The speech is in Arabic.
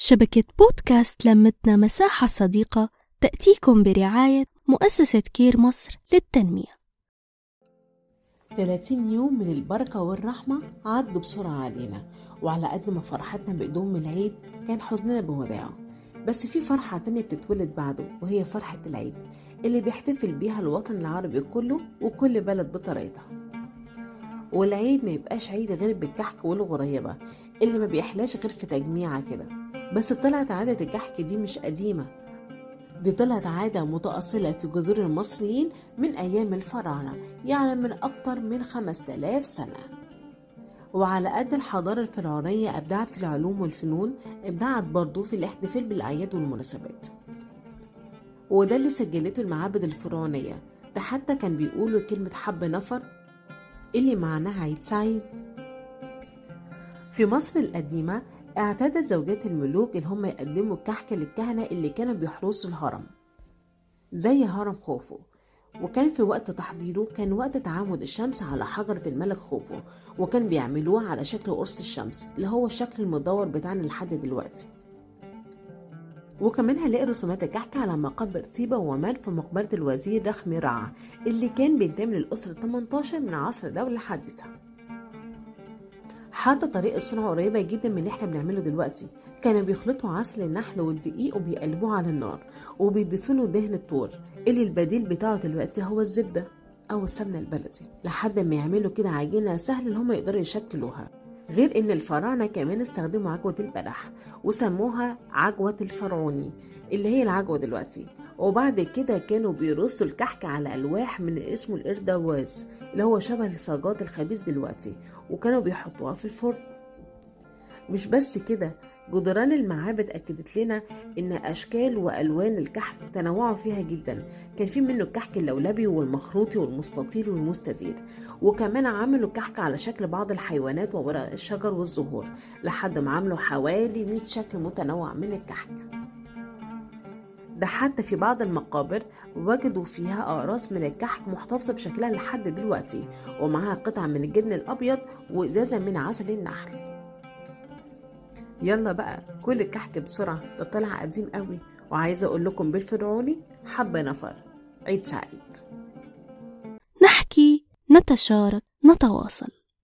شبكة بودكاست لمتنا مساحة صديقة تأتيكم برعاية مؤسسة كير مصر للتنمية. 30 يوم من البركة والرحمة عدوا بسرعة علينا وعلى قد ما فرحتنا بقدوم العيد كان حزننا بوداعه بس في فرحة تانية بتتولد بعده وهي فرحة العيد اللي بيحتفل بيها الوطن العربي كله وكل بلد بطريقتها. والعيد ما يبقاش عيد غير بالكحك والغريبة اللي ما بيحلاش غير في تجميعة كده. بس طلعت عادة الكحك دي مش قديمة. دي طلعت عادة متأصلة في جذور المصريين من أيام الفراعنة يعني من أكتر من 5000 سنة. وعلى قد الحضارة الفرعونية أبدعت في العلوم والفنون أبدعت برضو في الاحتفال بالأعياد والمناسبات. وده اللي سجلته المعابد الفرعونية. ده حتى كان بيقولوا كلمة حب نفر اللي معناها عيد سعيد. في مصر القديمة اعتادت زوجات الملوك ان هم يقدموا الكحك للكهنة اللي كانوا بيحرسوا الهرم. زي هرم خوفو. وكان في وقت تحضيره كان وقت تعامد الشمس على حجرة الملك خوفو. وكان بيعملوه على شكل قرص الشمس اللي هو الشكل المدور بتاعنا لحد دلوقتي. وكمان هنلاقي رسومات الكحك على مقابر طيبة ومان في مقبرة الوزير رخمي رعا اللي كان بينتمي للأسرة 18 من عصر الدولة الحديثة حتى طريقة صنعه قريبة جدا من اللي إحنا بنعمله دلوقتي. كانوا بيخلطوا عسل النحل والدقيق وبيقلبوه على النار وبيضيفوا له دهن الطور. اللي البديل بتاعه دلوقتي هو الزبدة أو السمنة البلدي. لحد ما يعملوا كده عجينة سهل إن هم يقدروا يشكلوها. غير إن الفراعنة كمان استخدموا عجوة البلح وسموها عجوة الفرعوني اللي هي العجوة دلوقتي. وبعد كده كانوا بيرصوا الكحك على ألواح من اسمه الإردواز اللي هو شبه صاجات الخبيز دلوقتي وكانوا بيحطوها في الفرن. مش بس كده جدران المعابد أكدت لنا إن أشكال وألوان الكحك تنوعوا فيها جدا. كان في منه الكحك اللولبي والمخروطي والمستطيل والمستدير وكمان عملوا كحك على شكل بعض الحيوانات وورق الشجر والزهور لحد ما عملوا حوالي 100 شكل متنوع من الكحك. ده حتى في بعض المقابر وجدوا فيها أقراص من الكحك محتفظة بشكلها لحد دلوقتي ومعاها قطعة من الجبن الأبيض وإزازة من عسل النحل. يلا بقى كل الكحك بسرعة ده طلع قديم قوي وعايزة أقول لكم بالفرعوني حبة نفر. عيد سعيد. نحكي نتشارك نتواصل.